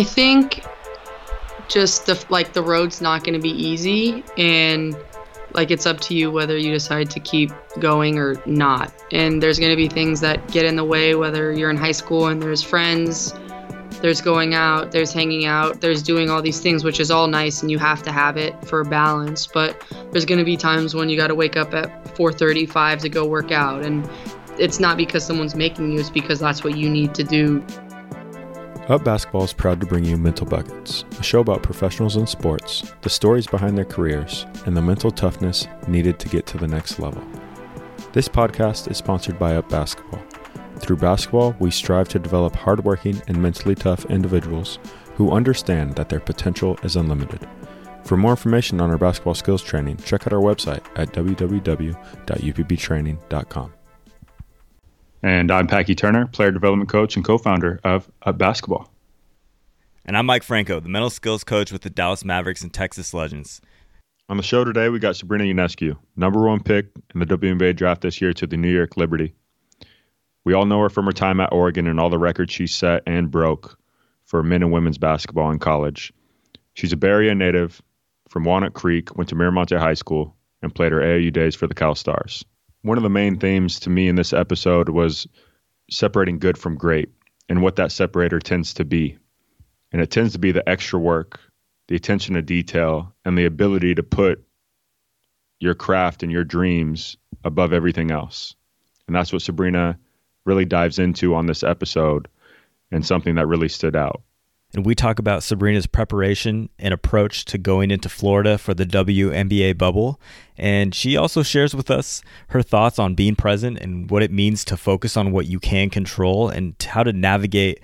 I think just the like the road's not going to be easy and like it's up to you whether you decide to keep going or not. And there's going to be things that get in the way whether you're in high school and there's friends, there's going out, there's hanging out, there's doing all these things which is all nice and you have to have it for balance, but there's going to be times when you got to wake up at 4:35 to go work out and it's not because someone's making you, it's because that's what you need to do. Up Basketball is proud to bring you Mental Buckets, a show about professionals in sports, the stories behind their careers, and the mental toughness needed to get to the next level. This podcast is sponsored by Up Basketball. Through basketball, we strive to develop hardworking and mentally tough individuals who understand that their potential is unlimited. For more information on our basketball skills training, check out our website at www.upbtraining.com. And I'm Packy Turner, player development coach and co founder of Up Basketball. And I'm Mike Franco, the mental skills coach with the Dallas Mavericks and Texas Legends. On the show today, we got Sabrina Ionescu, number one pick in the WNBA draft this year to the New York Liberty. We all know her from her time at Oregon and all the records she set and broke for men and women's basketball in college. She's a Bay Area native from Walnut Creek, went to Miramonte High School, and played her AAU days for the Cal Stars one of the main themes to me in this episode was separating good from great and what that separator tends to be. And it tends to be the extra work, the attention to detail, and the ability to put your craft and your dreams above everything else. And that's what Sabrina really dives into on this episode and something that really stood out and we talk about Sabrina's preparation and approach to going into Florida for the WNBA bubble. And she also shares with us her thoughts on being present and what it means to focus on what you can control and how to navigate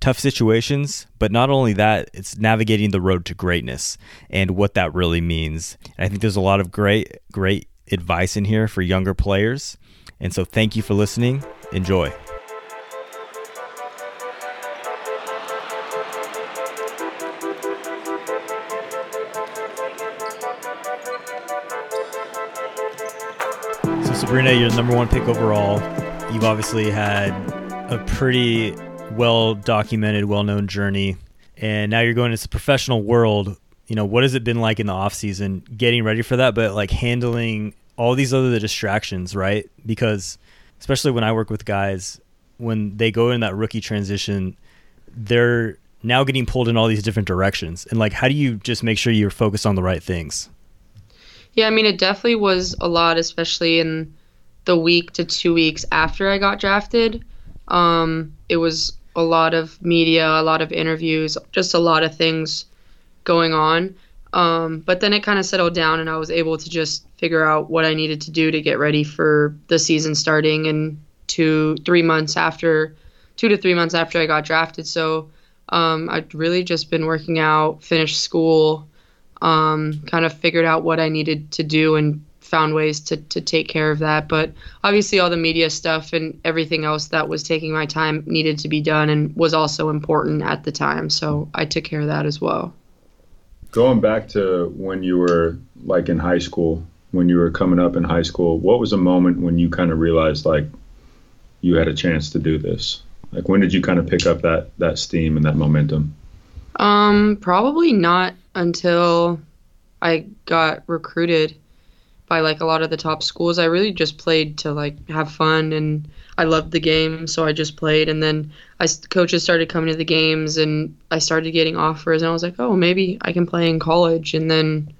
tough situations. But not only that, it's navigating the road to greatness and what that really means. And I think there's a lot of great, great advice in here for younger players. And so thank you for listening. Enjoy. Sabrina, you're the number one pick overall. You've obviously had a pretty well documented, well known journey. And now you're going into the professional world. You know, what has it been like in the off season getting ready for that, but like handling all these other distractions, right? Because especially when I work with guys, when they go in that rookie transition, they're now getting pulled in all these different directions. And like, how do you just make sure you're focused on the right things? Yeah, I mean, it definitely was a lot, especially in the week to two weeks after I got drafted. Um, it was a lot of media, a lot of interviews, just a lot of things going on. Um, but then it kind of settled down, and I was able to just figure out what I needed to do to get ready for the season starting in two, three months after, two to three months after I got drafted. So um, I'd really just been working out, finished school, um, kind of figured out what I needed to do, and found ways to, to take care of that. But obviously, all the media stuff and everything else that was taking my time needed to be done and was also important at the time. So I took care of that as well. Going back to when you were like in high school, when you were coming up in high school, what was a moment when you kind of realized like you had a chance to do this? Like when did you kind of pick up that that steam and that momentum? Um, probably not until I got recruited by like a lot of the top schools. I really just played to like have fun and I loved the game, so I just played. And then I coaches started coming to the games, and I started getting offers, and I was like, oh, maybe I can play in college. And then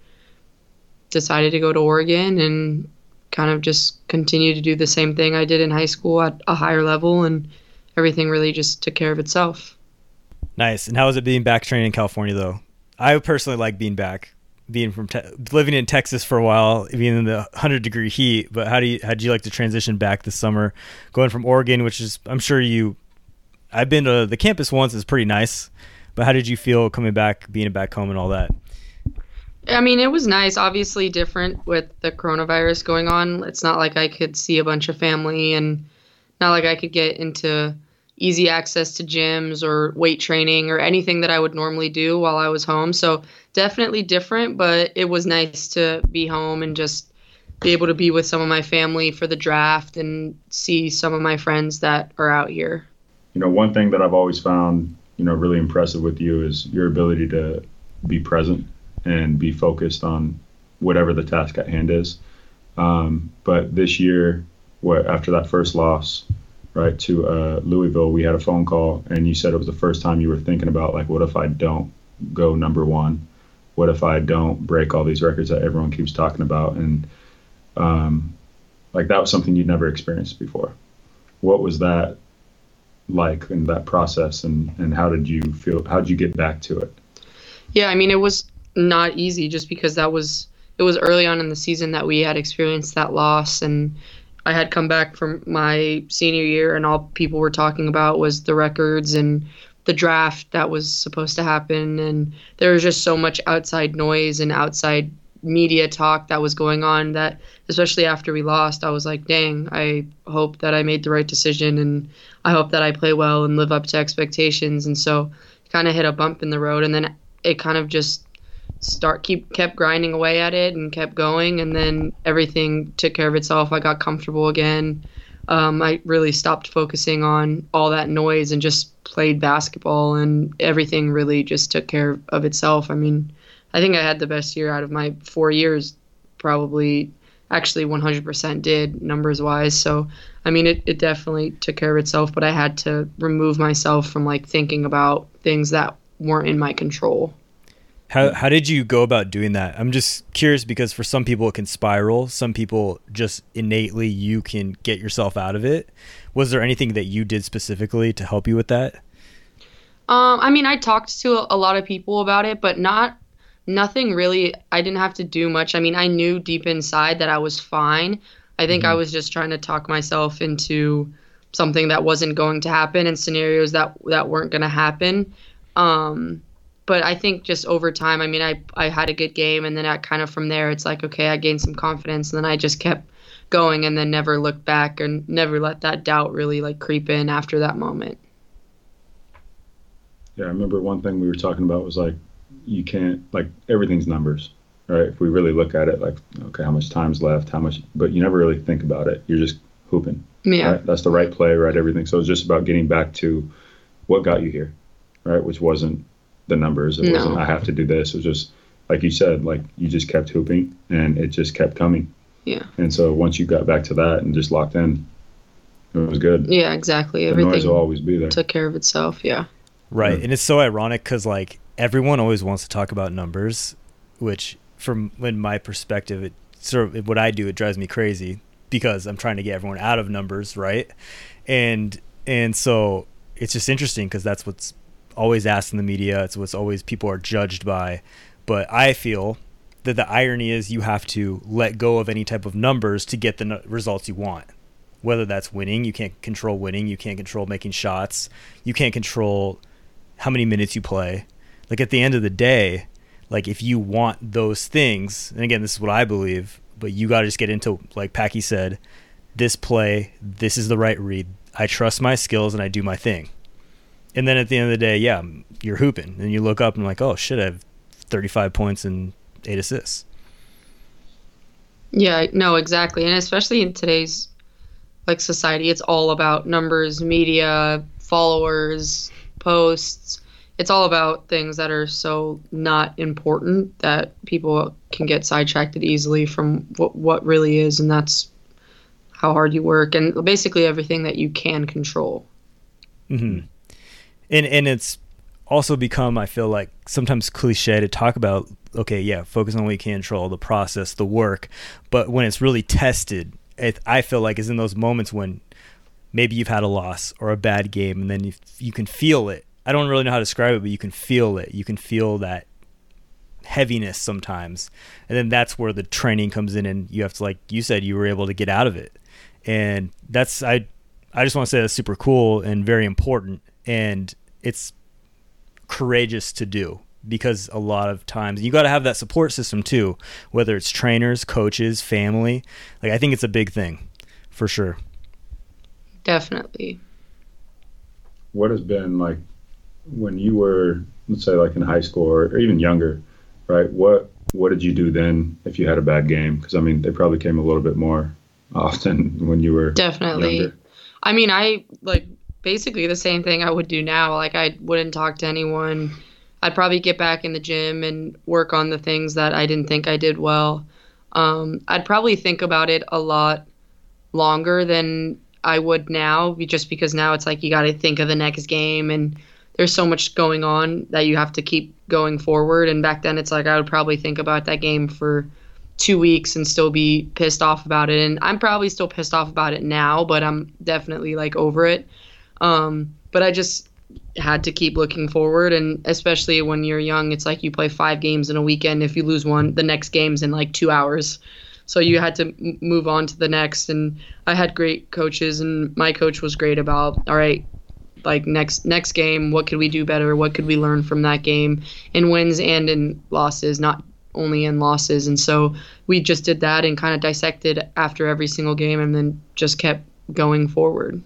decided to go to Oregon and kind of just continue to do the same thing I did in high school at a higher level, and everything really just took care of itself. Nice. And how was it being back training in California, though? I personally like being back being from te- living in Texas for a while, being in the hundred degree heat. But how do you how did you like to transition back this summer, going from Oregon, which is I'm sure you, I've been to the campus once, it's pretty nice. But how did you feel coming back, being back home, and all that? I mean, it was nice. Obviously, different with the coronavirus going on. It's not like I could see a bunch of family, and not like I could get into easy access to gyms or weight training or anything that I would normally do while I was home. So definitely different, but it was nice to be home and just be able to be with some of my family for the draft and see some of my friends that are out here. You know, one thing that I've always found you know really impressive with you is your ability to be present and be focused on whatever the task at hand is. Um, but this year, what after that first loss, right to uh, Louisville, we had a phone call, and you said it was the first time you were thinking about like, what if I don't go number one? What if I don't break all these records that everyone keeps talking about? And um, like that was something you'd never experienced before. What was that like in that process, and and how did you feel? How did you get back to it? Yeah, I mean, it was not easy just because that was it was early on in the season that we had experienced that loss and I had come back from my senior year and all people were talking about was the records and the draft that was supposed to happen. And there was just so much outside noise and outside media talk that was going on that especially after we lost I was like dang I hope that I made the right decision and I hope that I play well and live up to expectations. And so kind of hit a bump in the road and then it kind of just start keep kept grinding away at it and kept going and then everything took care of itself. I got comfortable again. Um, i really stopped focusing on all that noise and just played basketball and everything really just took care of itself. I mean i think i had the best year out of my four years probably. Actually 100% did numbers wise so i mean it, it definitely took care of itself but i had to remove myself from like thinking about things that weren't in my control how how did you go about doing that? I'm just curious because for some people it can spiral. Some people just innately you can get yourself out of it. Was there anything that you did specifically to help you with that? Um, I mean, I talked to a lot of people about it, but not nothing really. I didn't have to do much. I mean, I knew deep inside that I was fine. I think mm-hmm. I was just trying to talk myself into something that wasn't going to happen and scenarios that that weren't going to happen. Um, but I think just over time, I mean, I I had a good game, and then I kind of from there, it's like okay, I gained some confidence, and then I just kept going, and then never looked back, and never let that doubt really like creep in after that moment. Yeah, I remember one thing we were talking about was like you can't like everything's numbers, right? If we really look at it, like okay, how much time's left, how much, but you never really think about it. You're just hooping. Yeah, right? that's the right play, right? Everything. So it's just about getting back to what got you here, right? Which wasn't the numbers. It no. wasn't I have to do this. It was just like you said, like you just kept hooping and it just kept coming. Yeah. And so once you got back to that and just locked in, it was good. Yeah, exactly. The Everything noise will always be there. Took care of itself. Yeah. Right, yeah. and it's so ironic because like everyone always wants to talk about numbers, which from in my perspective, it sort of what I do it drives me crazy because I'm trying to get everyone out of numbers, right? And and so it's just interesting because that's what's always asked in the media. It's what's always people are judged by. But I feel that the irony is you have to let go of any type of numbers to get the results you want. Whether that's winning, you can't control winning, you can't control making shots, you can't control how many minutes you play. Like at the end of the day, like if you want those things, and again, this is what I believe, but you got to just get into like Packy said, this play, this is the right read. I trust my skills and I do my thing and then at the end of the day, yeah, you're hooping, and you look up and like, oh shit, I have 35 points and eight assists. Yeah, no, exactly, and especially in today's like society, it's all about numbers, media, followers, posts. It's all about things that are so not important that people can get sidetracked easily from what what really is, and that's how hard you work and basically everything that you can control. Mm-hmm and and it's also become I feel like sometimes cliche to talk about okay yeah focus on what you can control the process the work. But when it's really tested it, I feel like is in those moments when maybe you've had a loss or a bad game and then you, you can feel it. I don't really know how to describe it but you can feel it. You can feel that heaviness sometimes. And then that's where the training comes in and you have to like you said you were able to get out of it. And that's I I just want to say that's super cool and very important. And it's courageous to do because a lot of times you got to have that support system too whether it's trainers coaches family like i think it's a big thing for sure. Definitely. What has been like when you were let's say like in high school or even younger right? What what did you do then if you had a bad game? Because i mean they probably came a little bit more often when you were definitely. younger. i mean i like basically the same thing I would do now. Like I wouldn't talk to anyone. I'd probably get back in the gym and work on the things that I didn't think I did well. Um, I'd probably think about it a lot longer than I would now, just because now it's like you got to think of the next game and there's so much going on that you have to keep going forward. And back then, it's like I would probably think about that game for two weeks and still be pissed off about it. And I'm probably still pissed off about it now, but I'm definitely like over it. Um, but I just had to keep looking forward. And especially when you're young, it's like you play five games in a weekend. If you lose one, the next game's in like two hours. So you had to m- move on to the next. And I had great coaches, and my coach was great about, all right, like next next game what could we do better what could we learn from that game in wins and in losses not only in losses and so we just did that and kind of dissected after every single game and then just kept going forward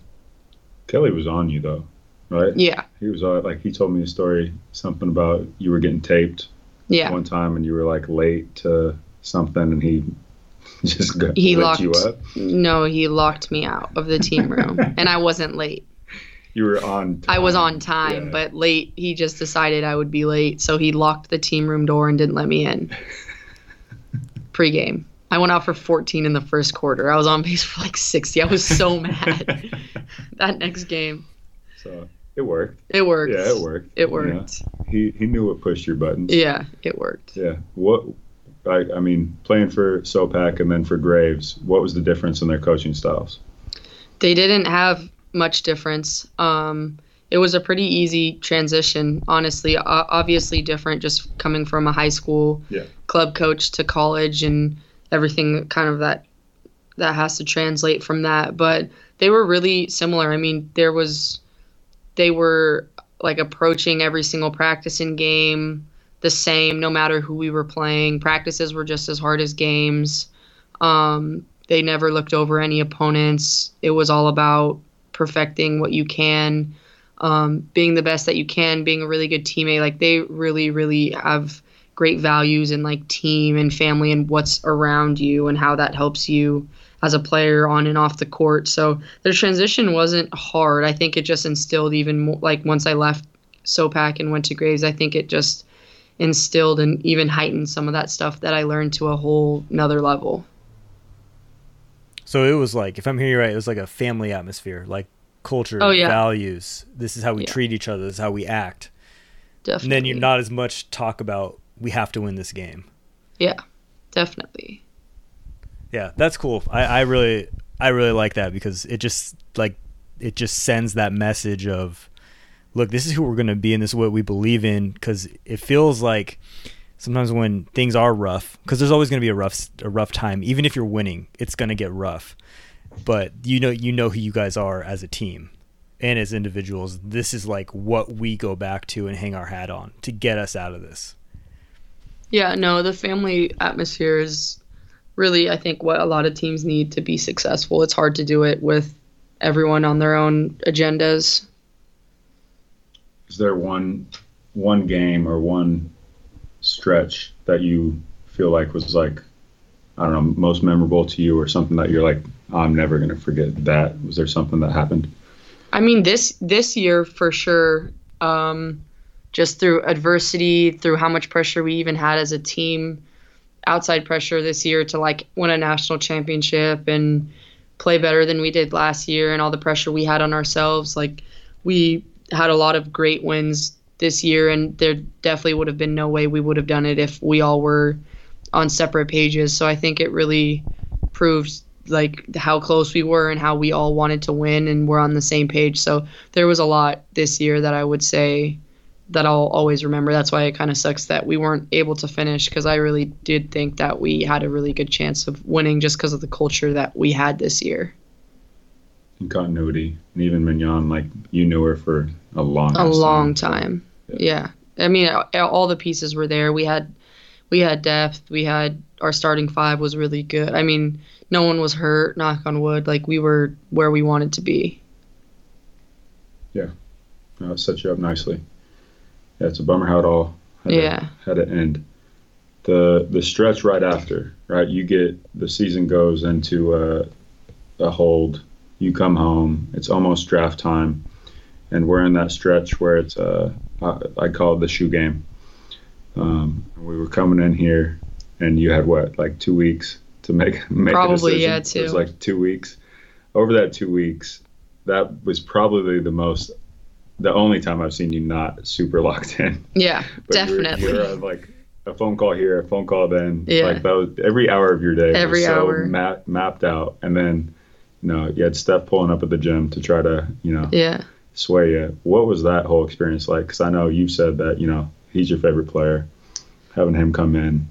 kelly was on you though right yeah he was uh, like he told me a story something about you were getting taped yeah one time and you were like late to something and he just got, he locked you up no he locked me out of the team room and i wasn't late you were on time. I was on time, yeah. but late. He just decided I would be late, so he locked the team room door and didn't let me in. Pre-game. I went out for 14 in the first quarter. I was on pace for like 60. I was so mad that next game. So it worked. It worked. Yeah, it worked. It worked. Yeah. He he knew what pushed your buttons. Yeah, it worked. Yeah. What I, I mean, playing for SOPAC and then for Graves, what was the difference in their coaching styles? They didn't have much difference. Um, it was a pretty easy transition, honestly. O- obviously, different just coming from a high school yeah. club coach to college and everything kind of that that has to translate from that. But they were really similar. I mean, there was they were like approaching every single practice and game the same, no matter who we were playing. Practices were just as hard as games. Um, they never looked over any opponents. It was all about perfecting what you can, um, being the best that you can, being a really good teammate. Like they really, really have great values and like team and family and what's around you and how that helps you as a player on and off the court. So the transition wasn't hard. I think it just instilled even more like once I left SOPAC and went to Graves, I think it just instilled and even heightened some of that stuff that I learned to a whole another level. So it was like, if I'm hearing you right, it was like a family atmosphere, like culture, oh, yeah. values. This is how we yeah. treat each other. This is how we act. Definitely. And then you're not as much talk about we have to win this game. Yeah, definitely. Yeah, that's cool. I, I really, I really like that because it just like it just sends that message of, look, this is who we're gonna be and this is what we believe in. Because it feels like sometimes when things are rough because there's always going to be a rough a rough time even if you're winning it's going to get rough but you know you know who you guys are as a team and as individuals this is like what we go back to and hang our hat on to get us out of this yeah no the family atmosphere is really i think what a lot of teams need to be successful. It's hard to do it with everyone on their own agendas. Is there one one game or one stretch that you feel like was like I don't know most memorable to you or something that you're like I'm never going to forget that? Was there something that happened? I mean this this year for sure um, just through adversity through how much pressure we even had as a team outside pressure this year to like win a national championship and play better than we did last year and all the pressure we had on ourselves like we had a lot of great wins this year, and there definitely would have been no way we would have done it if we all were on separate pages. So I think it really proved like how close we were and how we all wanted to win and we're on the same page. So there was a lot this year that I would say that I'll always remember. That's why it kind of sucks that we weren't able to finish because I really did think that we had a really good chance of winning just because of the culture that we had this year. And continuity, and even Minyon, like you knew her for a long, a long time. time. Yeah. I mean, all the pieces were there. We had we had depth. We had our starting five was really good. I mean, no one was hurt. Knock on wood. Like we were where we wanted to be. Yeah, no, set you up nicely. Yeah, it's a bummer how it all had yeah to, had to end. The the stretch right after, right? You get the season goes into a, a hold. You come home. It's almost draft time and we're in that stretch where it's uh, I call it the shoe game. Um, we were coming in here, and you had what, like two weeks to make make probably a decision. yeah too. It was like two weeks. Over that two weeks, that was probably the most, the only time I've seen you not super locked in. yeah, But you're- definitely. You're, on, like a phone call here, a phone call then. Yeah. Like that was every hour of your day. Every was so hour. Ma- mapped out, and then, you know, you had Steph pulling up at the gym to try to, you know, yeah. sway you. What was that whole experience like? Because I know you've said that, you know, he's your favorite player. Having him come in,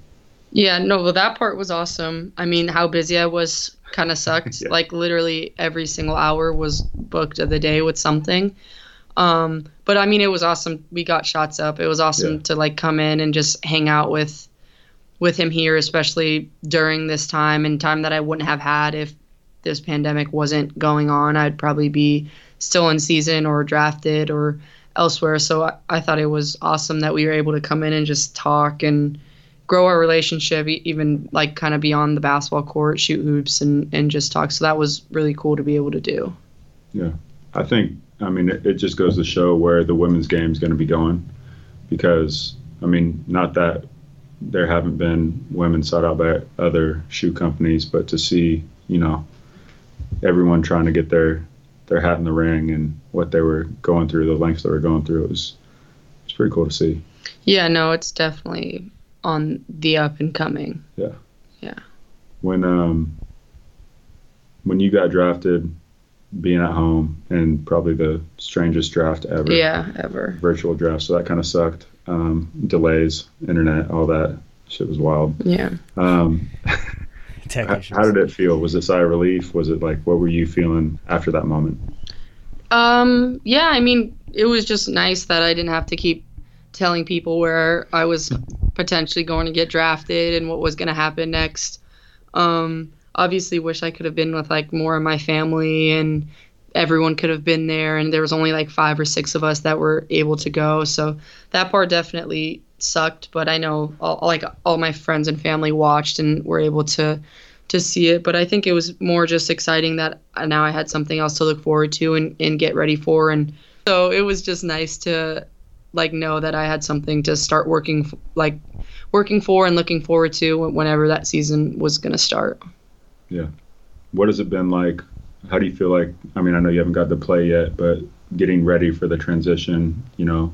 Yeah, no, well, that part was awesome. I mean, how busy I was kind of sucked. Yeah. Like, literally every single hour was booked of the day with something. Um, but I mean, it was awesome. We got shots up. It was awesome Yeah. to like come in and just hang out with with him here, especially during this time and time that I wouldn't have had if this pandemic wasn't going on. I'd probably be still in season or drafted or elsewhere. So I, I thought it was awesome that we were able to come in and just talk and grow our relationship, even like kind of beyond the basketball court, shoot hoops and, and just talk. So that was really cool to be able to do. Yeah. I think, I mean, it, it just goes to show where the women's game is going to be going. Because, I mean, not that there haven't been women sought out by other shoe companies, but to see, you know, everyone trying to get their their hat in the ring and what they were going through, the lengths they were going through, it was it's pretty cool to see. Yeah, no, it's definitely on the up and coming. Yeah. Yeah. When um when you got drafted being at home and probably the strangest draft ever. Yeah, ever. virtual draft so that kind of sucked. Um delays internet all that shit was wild. Yeah. um Tech how, how did it feel? Was it sigh of relief? Was it like what were you feeling after that moment? Um, yeah, I mean, it was just nice that I didn't have to keep telling people where I was potentially going to get drafted and what was going to happen next. Um, obviously, wish I could have been with like more of my family and everyone could have been there. And there was only like five or six of us that were able to go, so that part definitely sucked. But I know all, like all my friends and family watched and were able to to see it. But I think it was more just exciting that now I had something else to look forward to and, and get ready for. And so it was just nice to like know that I had something to start working like working for and looking forward to whenever that season was going to start. What has it been like how do you feel like i mean i know you haven't got the play yet but getting ready for the transition you know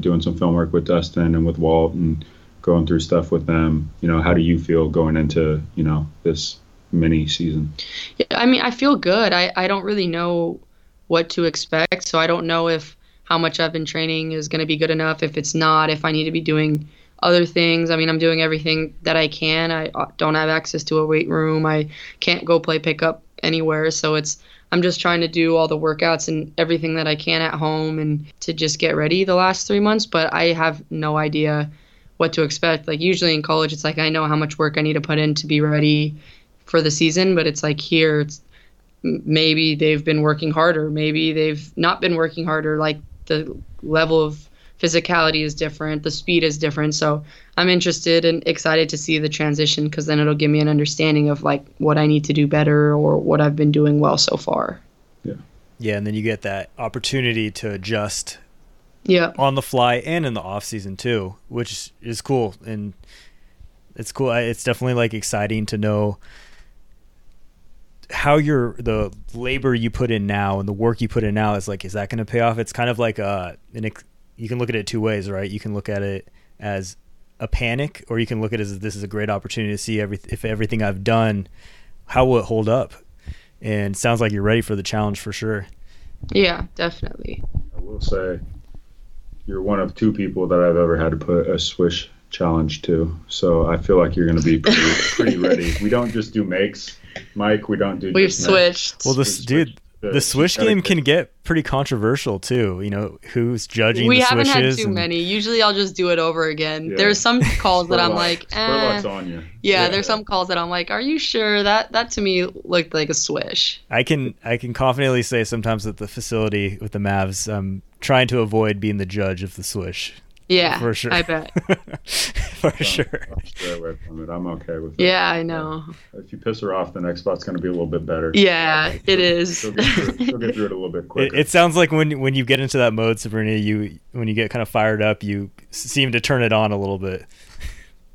doing some film work with dustin and with walt and going through stuff with them you know how do you feel going into you know this mini season Yeah, I mean, I feel good. I, I don't really know what to expect, so I don't know if how much I've been training is going to be good enough. If it's not, if I need to be doing other things. I mean, I'm doing everything that I can. I uh, don't have access to a weight room. I can't go play pickup anywhere, so it's I'm just trying to do all the workouts and everything that I can at home and to just get ready the last three months. But I have no idea what to expect. Like usually in college, it's like I know how much work I need to put in to be ready for the season, but it's like here, it's maybe they've been working harder, maybe they've not been working harder. Like the level of physicality is different, the speed is different. So I'm interested and excited to see the transition because then it'll give me an understanding of like what I need to do better or what I've been doing well so far. Yeah, Yeah, and then you get that opportunity to adjust Yeah. on the fly and in the off season too, which is cool and it's cool. It's definitely like exciting to know how your the labor you put in now and the work you put in now is like is that going to pay off? It's kind of like uh an ex- you can look at it two ways, right? You can look at it as a panic or you can look at it as this is a great opportunity to see every if everything I've done how will it hold up? And sounds like you're ready for the challenge for sure. Yeah, definitely. I will say you're one of two people that I've ever had to put a swish challenge to. So I feel like you're going to be pretty, pretty ready. We don't just do makes, Mike. We don't do. We've just makes. switched. Well, We this dude, the- the Swish game can get pretty controversial too. You know, who's judging the thing? we the haven't had too and- many. Usually I'll just do it over again. Yeah. There's some calls that I'm like, eh. Spurlock's on you. Yeah, there's some calls that I'm like, "Are you sure that that to me looked like a swish?" I can I can confidently say sometimes at the facility with the Mavs, I'm trying to avoid being the judge of the swish. Yeah, For sure. I bet. For sure. I'll stay away from it. I'm okay with it. Yeah, I know. If you piss her off, the next spot's going to be a little bit better. Yeah, it is. She'll get through it, she'll get through it a little bit It, quicker. it sounds like when when you get into that mode, Sabrina, you when you get kind of fired up, you seem to turn it on a little bit.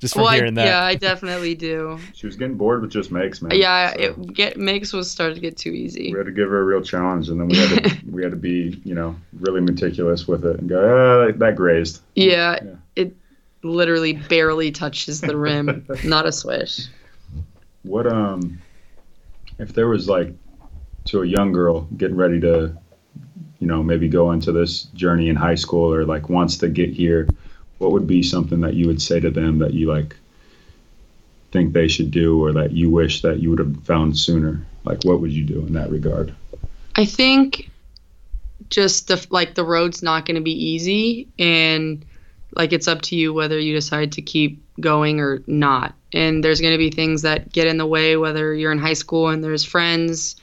Just from well, I, that. yeah, I definitely do. she was getting bored with just makes, man. Yeah, So it get makes was starting to get too easy. we had to give her a real challenge, and then we had to we had to be, you know, really meticulous with it and go, ah, that, that grazed. Yeah, Yeah. it literally barely touches the rim. Not a swish. What um, if there was like to a young girl getting ready to, you know, maybe go into this journey in high school or like wants to get here, what would be something that you would say to them that you like think they should do or that you wish that you would have found sooner? Like, what would you do in that regard? I think just the like the road's not going to be easy and like it's up to you whether you decide to keep going or not. And there's going to be things that get in the way whether you're in high school and there's friends,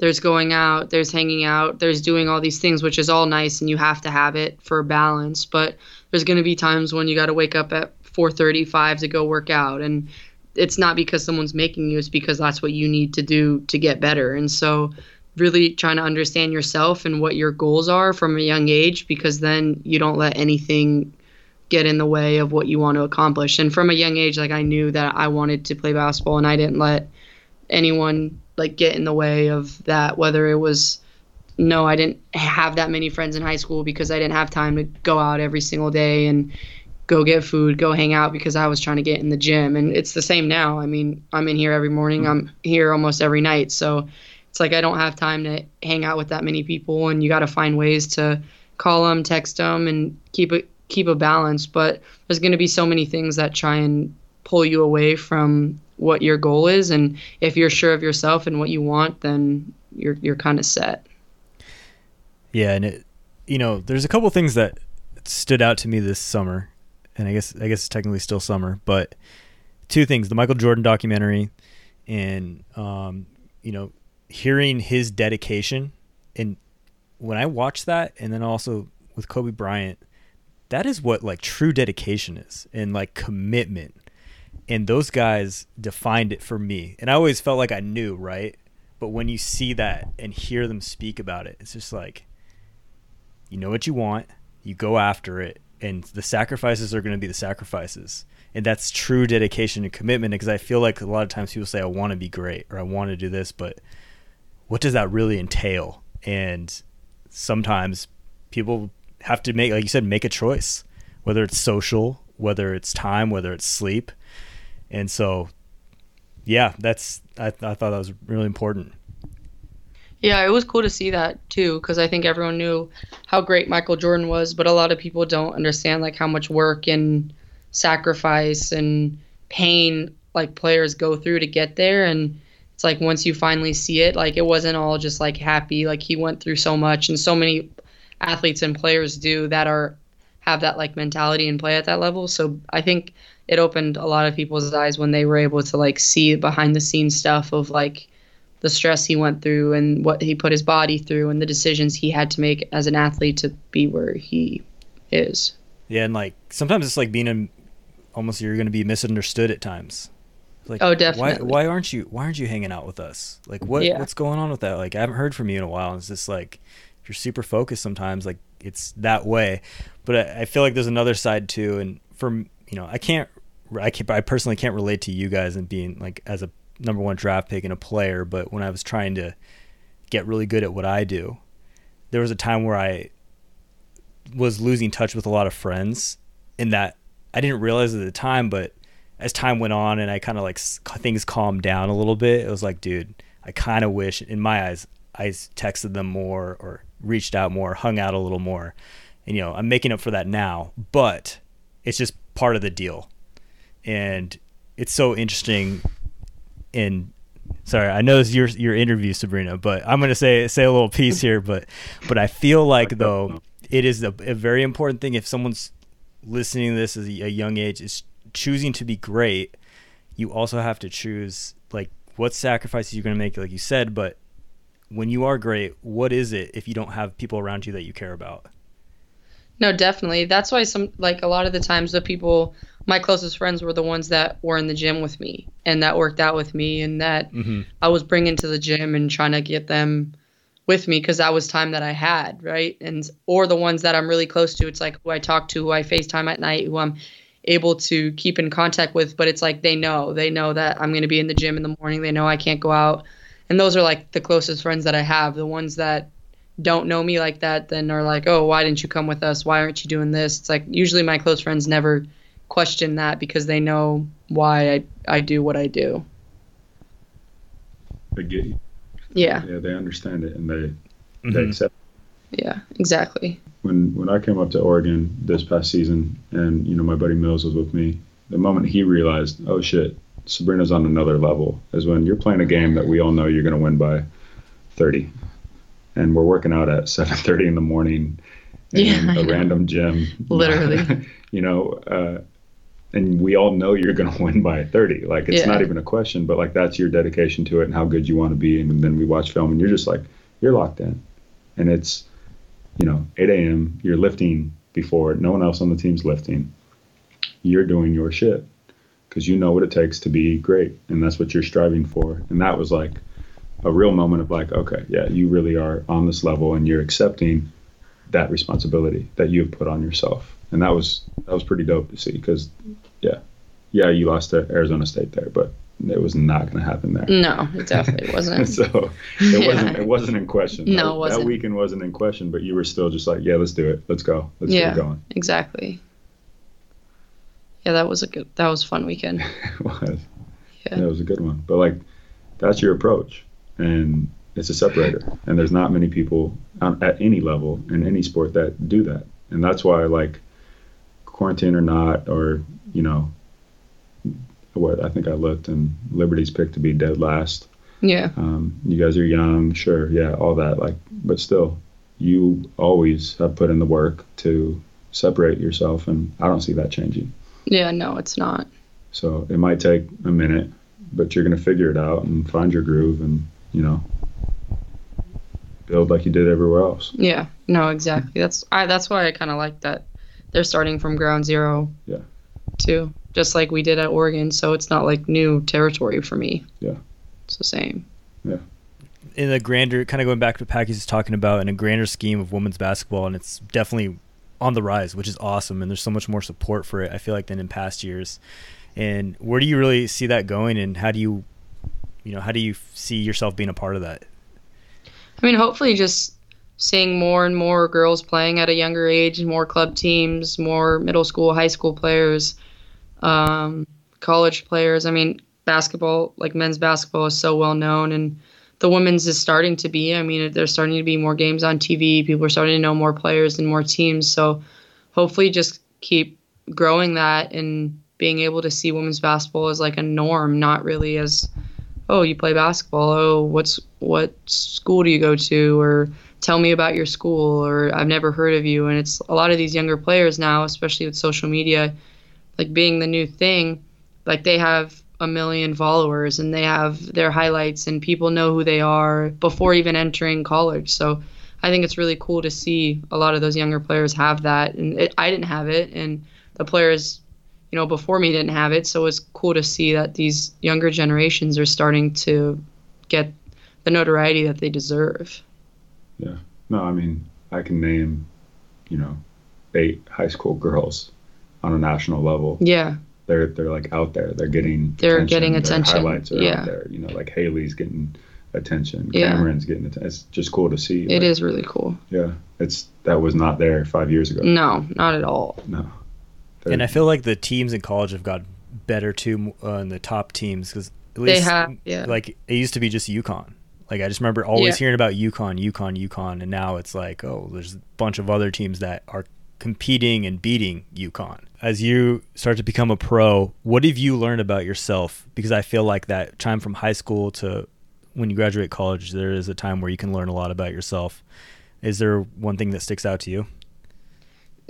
there's going out, there's hanging out, there's doing all these things which is all nice and you have to have it for balance, but there's going to be times when you got to wake up at 4:35 to go work out and it's not because someone's making you it's because that's what you need to do to get better. And so really trying to understand yourself and what your goals are from a young age because then you don't let anything get in the way of what you want to accomplish. And from a young age like I knew that I wanted to play basketball and I didn't let anyone like get in the way of that whether it was no, I didn't have that many friends in high school because I didn't have time to go out every single day and go get food, go hang out because I was trying to get in the gym. And it's the same now. I mean, I'm in here every morning. Mm-hmm. I'm here almost every night. So it's like I don't have time to hang out with that many people and you got to find ways to call them, text them and keep it keep a balance, but there's going to be so many things that try and pull you away from what your goal is and if you're sure of yourself and what you want, then you're you're kind of set. Yeah, and it, you know, there's a couple things that stood out to me this summer, and I guess I guess it's technically still summer, but two things: the Michael Jordan documentary, and um, you know, hearing his dedication, and when I watched that, and then also with Kobe Bryant, that is what like true dedication is, and like commitment, and those guys defined it for me, and I always felt like I knew, right? But when you see that and hear them speak about it, it's just like you know what you want, you go after it, and the sacrifices are going to be the sacrifices. And that's true dedication and commitment because I feel like a lot of times people say, I want to be great or I want to do this, but what does that really entail? And sometimes people have to make, like you said, make a choice, whether it's social, whether it's time, whether it's sleep. And so, yeah, that's, I, I thought that was really important. Yeah, it was cool to see that too because I think everyone knew how great Michael Jordan was, but a lot of people don't understand like how much work and sacrifice and pain like players go through to get there and it's like once you finally see it, like it wasn't all just like happy, like he went through so much and so many athletes and players do that are have that like mentality and play at that level. So I think it opened a lot of people's eyes when they were able to like see behind the scenes stuff of like the stress he went through and what he put his body through and the decisions he had to make as an athlete to be where he is. Yeah, and like sometimes it's like being in almost you're going to be misunderstood at times. Like, Oh, definitely. Why, why aren't you Why aren't you hanging out with us? Like, what Yeah. what's going on with that? Like, I haven't heard from you in a while. And it's just like if you're super focused, sometimes like it's that way. But I, I feel like there's another side too. And from you know, I can't, I can't, I personally can't relate to you guys and being like as a number one draft pick and a player. But when I was trying to get really good at what I do, there was a time where I was losing touch with a lot of friends and that I didn't realize at the time, but as time went on and I kind of like things calmed down a little bit, it was like, dude, I kind of wish in my eyes I texted them more or reached out more, hung out a little more. And you know, I'm making up for that now, but it's just part of the deal. And it's so interesting in sorry, I know it's your your interview, Sabrina, but I'm gonna say say a little piece here, but but I feel like though it is a, a very important thing if someone's listening to this at a young age is choosing to be great. You also have to choose like what sacrifices you're gonna make, like you said, but when you are great, what is it if you don't have people around you that you care about? No, definitely. That's why some like a lot of the times the people my closest friends were the ones that were in the gym with me and that worked out with me and that Mm-hmm. I was bringing to the gym and trying to get them with me because that was time that I had, right? And or the ones that I'm really close to, it's like who I talk to, who I FaceTime at night, who I'm able to keep in contact with, but it's like they know, they know that I'm going to be in the gym in the morning. They know I can't go out. And those are like the closest friends that I have. The ones that don't know me like that then are like, "Oh, why didn't you come with us? Why aren't you doing this?" It's like usually my close friends never question that because they know why I I do what I do. They get you. Yeah. Yeah, they understand it and they they Mhm. accept. Yeah, exactly. When when I came up to Oregon this past season, and you know my buddy Mills was with me, the moment he realized, oh shit, Sabrina's on another level, is when you're playing a game that we all know you're going to win by 30, and we're working out at 7:30 in the morning in Yeah, I a know. random gym, Literally. you know. Uh, and we all know you're going to win by 30. Like it's Yeah. not even a question, but like that's your dedication to it and how good you want to be. And then we watch film, and you're just like you're locked in, and it's you know 8 a.m. You're lifting before no one else on the team's lifting. You're doing your shit because you know what it takes to be great, and that's what you're striving for. And that was like a real moment of like, okay, yeah, you really are on this level, and you're accepting that responsibility that you have put on yourself. And that was that was pretty dope to see because, yeah, yeah, you lost to Arizona State there, but it was not going to happen there. No, it definitely wasn't. so it Yeah. wasn't it wasn't in question. No, that, it wasn't. That weekend wasn't in question, but you were still just like, yeah, let's do it, let's go, let's Yeah. get going. exactly. Yeah, that was a good that was a fun weekend. it was. Yeah. Yeah, it was a good one. But like, that's your approach, and it's a separator. And there's not many people at any level in any sport that do that. And that's why, like, quarantine or not, or you know, what I think I looked, and Liberty's picked to be dead last. Yeah. Um, you guys are young, sure, yeah, all that. Like, but still, you always have put in the work to separate yourself, and I don't see that changing. Yeah, no, it's not. So it might take a minute, but you're going to figure it out and find your groove and, you know, build like you did everywhere else. Yeah. No, exactly. That's I that's why I kind of like that they're starting from ground zero. Yeah. Too. Just like we did at Oregon, so it's not like new territory for me. Yeah. It's the same. Yeah. In a grander kind of going back to what Packy's is talking about in a grander scheme of women's basketball and it's definitely on the rise which is awesome and there's so much more support for it I feel like than in past years and where do you really see that going and how do you you know how do you see yourself being a part of that I mean, hopefully, just seeing more and more girls playing at a younger age, more club teams, more middle school, high school players, um, college players. I mean, basketball, like men's basketball, is so well known, and the women's is starting to be. I mean, there's starting to be more games on TV. People are starting to know more players and more teams. So, hopefully, just keep growing that and being able to see women's basketball as like a norm, not really as oh you play basketball. Oh what's what school do you go to? Or tell me about your school or i've never heard of you. And it's a lot of these younger players now especially with social media like being the new thing like they have a million followers and they have their highlights and people know who they are before even entering college. So i think it's really cool to see a lot of those younger players have that. And it, i didn't have it. And the players you know, before me didn't have it. So it's cool to see that these younger generations are starting to get the notoriety that they deserve. Yeah no, I mean, I can name, you know, eight high school girls on a national level. Yeah, They're they're like out there. They're getting They're attention. getting Their attention. highlights are Yeah. out there. You know, like Haley's getting attention. Yeah. Cameron's getting attention. It's just cool to see. it is really cool. Yeah, it's that was not there five years ago. No, not at all. No. And I feel like the teams in college have got better too uh, in the top teams because at They least have, yeah. like it used to be just UConn. Like I just remember always Yeah. hearing about UConn, UConn, UConn, and now it's like, oh, there's a bunch of other teams that are competing and beating UConn. As you start to become a pro, what have you learned about yourself? Because I feel like that time from high school to when you graduate college, there is a time where you can learn a lot about yourself. Is there one thing that sticks out to you?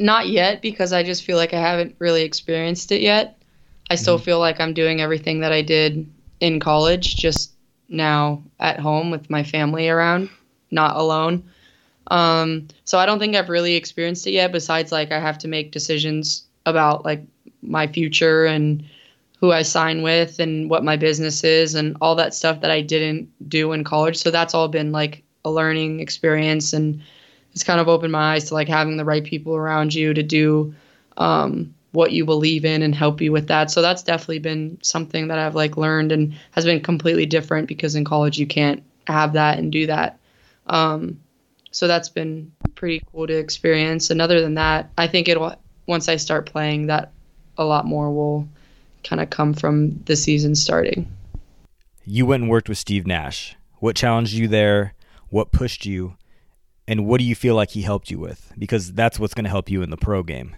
Not yet because I just feel like I haven't really experienced it yet. I still Mm-hmm. feel like I'm doing everything that I did in college, just now at home with my family around, not alone. Um, so I don't think I've really experienced it yet. Besides, like I have to make decisions about like my future and who I sign with and what my business is and all that stuff that I didn't do in college. So that's all been like a learning experience and it's kind of opened my eyes to like having the right people around you to do um, what you believe in and help you with that. So that's definitely been something that I've like learned and has been completely different because in college you can't have that and do that. Um, so that's been pretty cool to experience. And other than that, I think it'll once I start playing that a lot more will kind of come from the season starting. You went and worked with Steve Nash. What challenged you there? What pushed you? And what do you feel like he helped you with? Because that's what's going to help you in the pro game.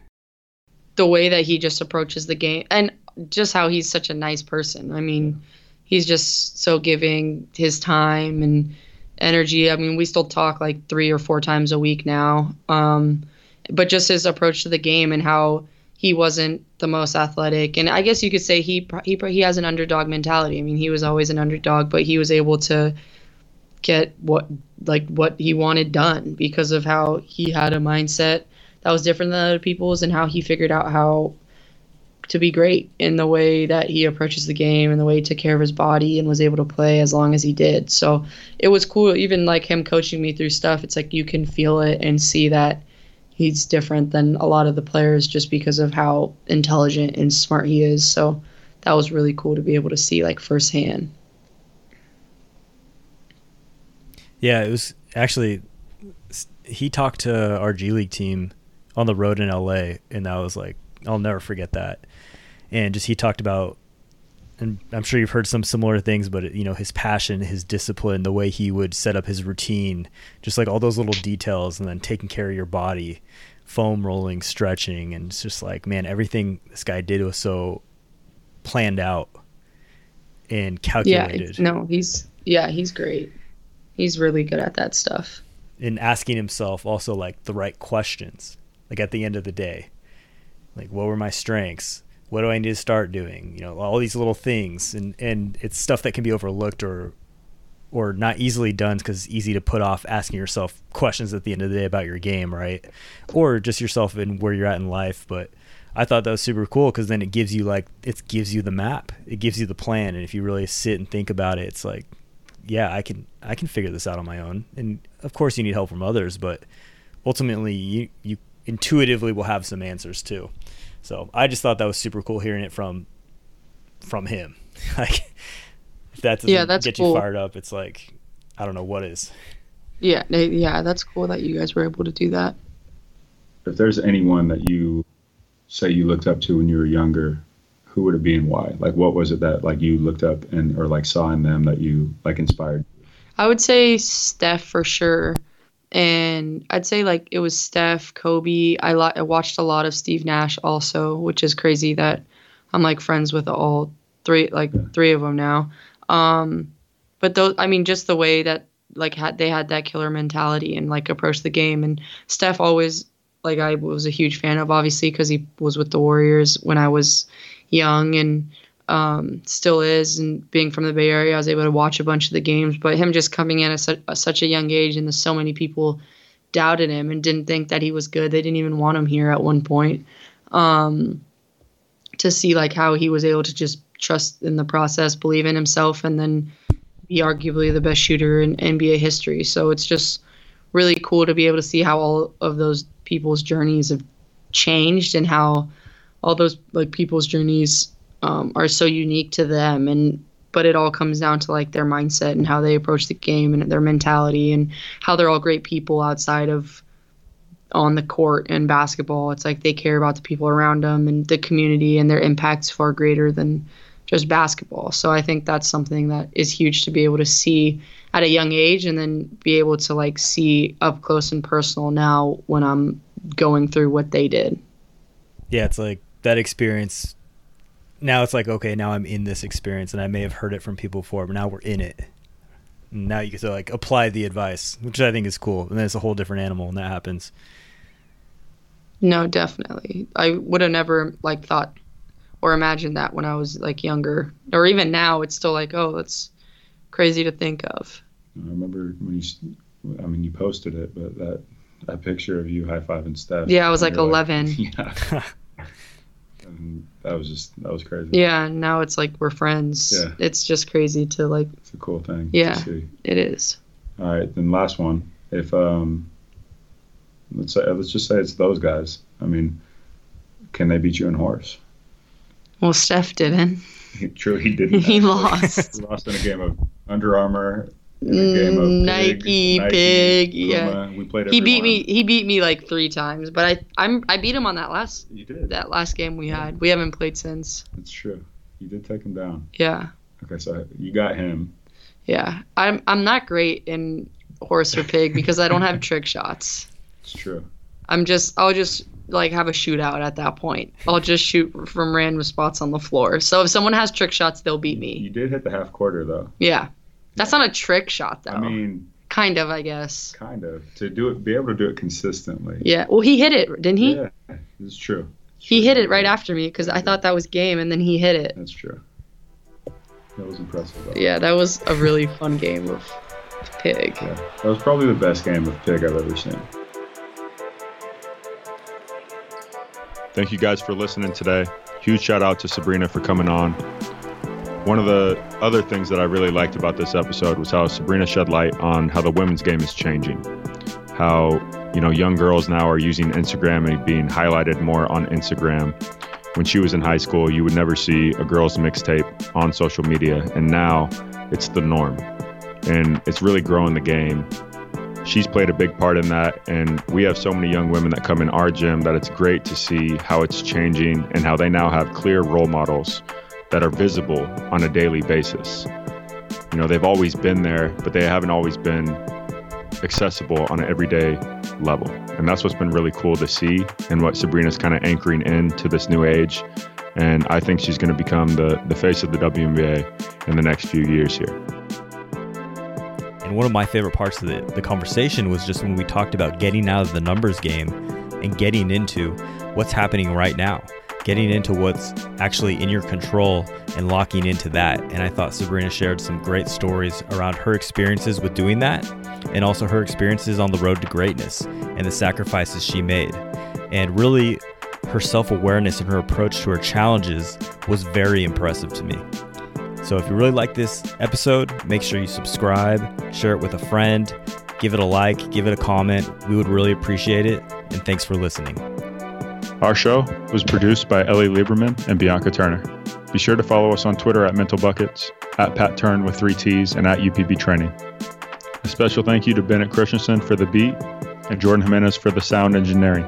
The way that he just approaches the game and just how he's such a nice person. I mean, he's just so giving his time and energy. I mean, we still talk like three or four times a week now. Um, but just his approach to the game and how he wasn't the most athletic, and I guess you could say he he he has an underdog mentality. I mean, he was always an underdog, but he was able to get what like what he wanted done because of how he had a mindset that was different than other people's and how he figured out how to be great in the way that he approaches the game and the way he took care of his body and was able to play as long as he did. So it was cool, even like him coaching me through stuff. It's like you can feel it and see that he's different than a lot of the players just because of how intelligent and smart he is. So that was really cool to be able to see like firsthand. Yeah, it was actually he talked to our G League team on the road in LA and that was like I'll never forget that. And just he talked about and I'm sure you've heard some similar things, but you know his passion, his discipline, the way he would set up his routine, just like all those little details, and then taking care of your body, foam rolling, stretching, and it's just like man, everything this guy did was so planned out and calculated. Yeah, no, he's yeah, he's great. He's really good at that stuff. And asking himself also like the right questions, like at the end of the day, like what were my strengths what do I need to start doing? You know, all these little things, and and it's stuff that can be overlooked or or not easily done because it's easy to put off asking yourself questions at the end of the day about your game, right? Or just yourself and where you're at in life. But I thought that was super cool because then it gives you like it gives you the map, it gives you the plan, and if you really sit and think about it, it's like, yeah, I can I can figure this out on my own. And of course, you need help from others, but ultimately, you you intuitively will have some answers too. So I just thought that was super cool hearing it from from him. like if that doesn't yeah, that's get cool. you fired up, it's like I don't know what is. Yeah, yeah, that's cool that you guys were able to do that. If there's anyone that you say you looked up to when you were younger, who would it be and why? Like what was it that like you looked up and or like saw in them that you like inspired? I would say Steph for sure and I'd say like it was Steph, Kobe. I, lo- I watched a lot of Steve Nash also, which is crazy that I'm like friends with all three, like yeah. three of them now. Um, but those, I mean, just the way that like had they had that killer mentality and like approach the game. And Steph always like I was a huge fan of, obviously, because he was with the Warriors when I was young and um, still is. And being from the Bay Area, I was able to watch a bunch of the games. But him just coming in at such, a young age, and so many people doubted him and didn't think that he was good. They didn't even want him here at one point. Um, to see like how he was able to just trust in the process, believe in himself, and then be arguably the best shooter in NBA history. So it's just really cool to be able to see how all of those people's journeys have changed and how all those like people's journeys um, are so unique to them. And but it all comes down to like their mindset and how they approach the game and their mentality and how they're all great people outside of on the court and basketball. It's like they care about the people around them and the community and their impact's far greater than just basketball. So i think that's something that is huge to be able to see at a young age and then be able to like see up close and personal now when i'm going through what they did. Yeah it's like that experience now it's like okay, now I'm in this experience, and I may have heard it from people before, but now we're in it. And now you can to like apply the advice, which I think is cool, and then it's a whole different animal when that happens. No, definitely. I would have never like thought or imagined that when I was like younger, or even now. It's still like, oh, that's crazy to think of. I remember when you I mean, you posted it, but that that picture of you high fiving Steph. Yeah, I was like you're 11. yeah. and that was just that was crazy. Yeah, now it's like we're friends. Yeah. It's just crazy to like It's a cool thing. Yeah. To see. it is. All right, then last one. If um, let's say let's just say it's those guys. I mean, can they beat you in horse? Well, Steph didn't. True, he didn't. He lost. He lost in a game of Under Armour. In game of Mm, Pig, Nike, Pig, yeah. We played. He beat me. He beat me like three times, but I I'm I beat him on that last You did. that last game we had. We haven't played since. That's true. You did take him down. Yeah, Okay, so you got him. yeah. I'm I'm not great in horse or pig because I don't have trick shots. It's true. I'm just I'll just like have a shootout at that point. I'll just shoot from random spots on the floor. So if someone has trick shots, they'll beat me. You did hit the half quarter though. Yeah. That's not a trick shot though. I mean, kind of, I guess. kind of to do it, be able to do it consistently. Yeah. Well, he hit it, didn't he? Yeah, it's true. It's He true. hit it right after me because I thought that was game, and then he hit it. That's true. That was impressive. Though. Yeah, that was a really fun game of pig. Yeah. That was probably the best game of pig I've ever seen. Thank you guys for listening today. Huge shout out to Sabrina for coming on. One of the other things that I really liked about this episode was how Sabrina shed light on how the women's game is changing. How, you know, young girls now are using Instagram and being highlighted more on Instagram. When she was in high school, you would never see a girl's mixtape on social media, and now it's the norm. And it's really growing the game she's played a big part in that and we have so many young women that come in our gym that it's great to see how it's changing and how they now have clear role models that are visible on a daily basis. You know they've always been there but they haven't always been accessible on an everyday level. And that's what's been really cool to see and what sabrina's kind of anchoring into this new age. And i think she's going to become the, the face of the WNBA in the next few years here. And one of my favorite parts of the, the conversation was just when we talked about getting out of the numbers game and getting into what's happening right now, getting into what's actually in your control and locking into that. And I thought Sabrina shared some great stories around her experiences with doing that and also her experiences on the road to greatness and the sacrifices she made. And really, her self awareness and her approach to her challenges was very impressive to me. So if you really like this episode, make sure you subscribe, share it with a friend, give it a like, give it a comment. We would really appreciate it. And thanks for listening. Our show was produced by Ellie Lieberman and Bianca Turner. Be sure to follow us on Twitter at Mental Buckets, at Pat Turn with three T's, and at UPB Training. A special thank you to Bennett Christensen for the beat and Jordan Jimenez for the sound engineering.